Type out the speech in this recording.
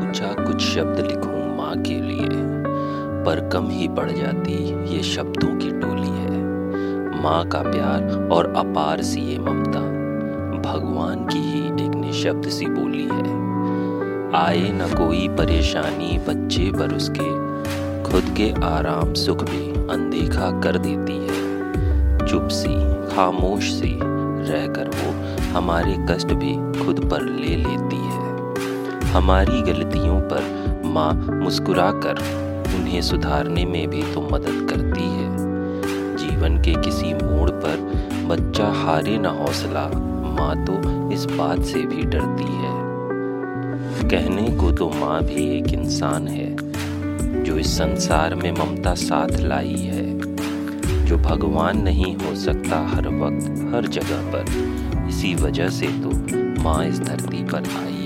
सोचा कुछ शब्द लिखूं माँ के लिए? पर कम ही पड़ जाती, ये शब्दों की टोली है। माँ का प्यार और अपार सी ये ममता। भगवान की ही एक निशब्द सी बोली है। आए न कोई परेशानी, बच्चे पर उसके। खुद के आराम सुख भी अनदेखा कर देती है। चुप सी, खामोश सी रहकर वो हमारे कष्ट भी खुद पर ले लेती है। हमारी गलतियों पर माँ मुस्कुराकर उन्हें सुधारने में भी तो मदद करती है। जीवन के किसी मोड़ पर बच्चा हारे न हौसला माँ तो इस बात से भी डरती है। कहने को तो माँ भी एक इंसान है, जो इस संसार में ममता साथ लाई है। जो भगवान नहीं हो सकता हर वक्त, हर जगह पर। इसी वजह से तो माँ इस धरती पर आई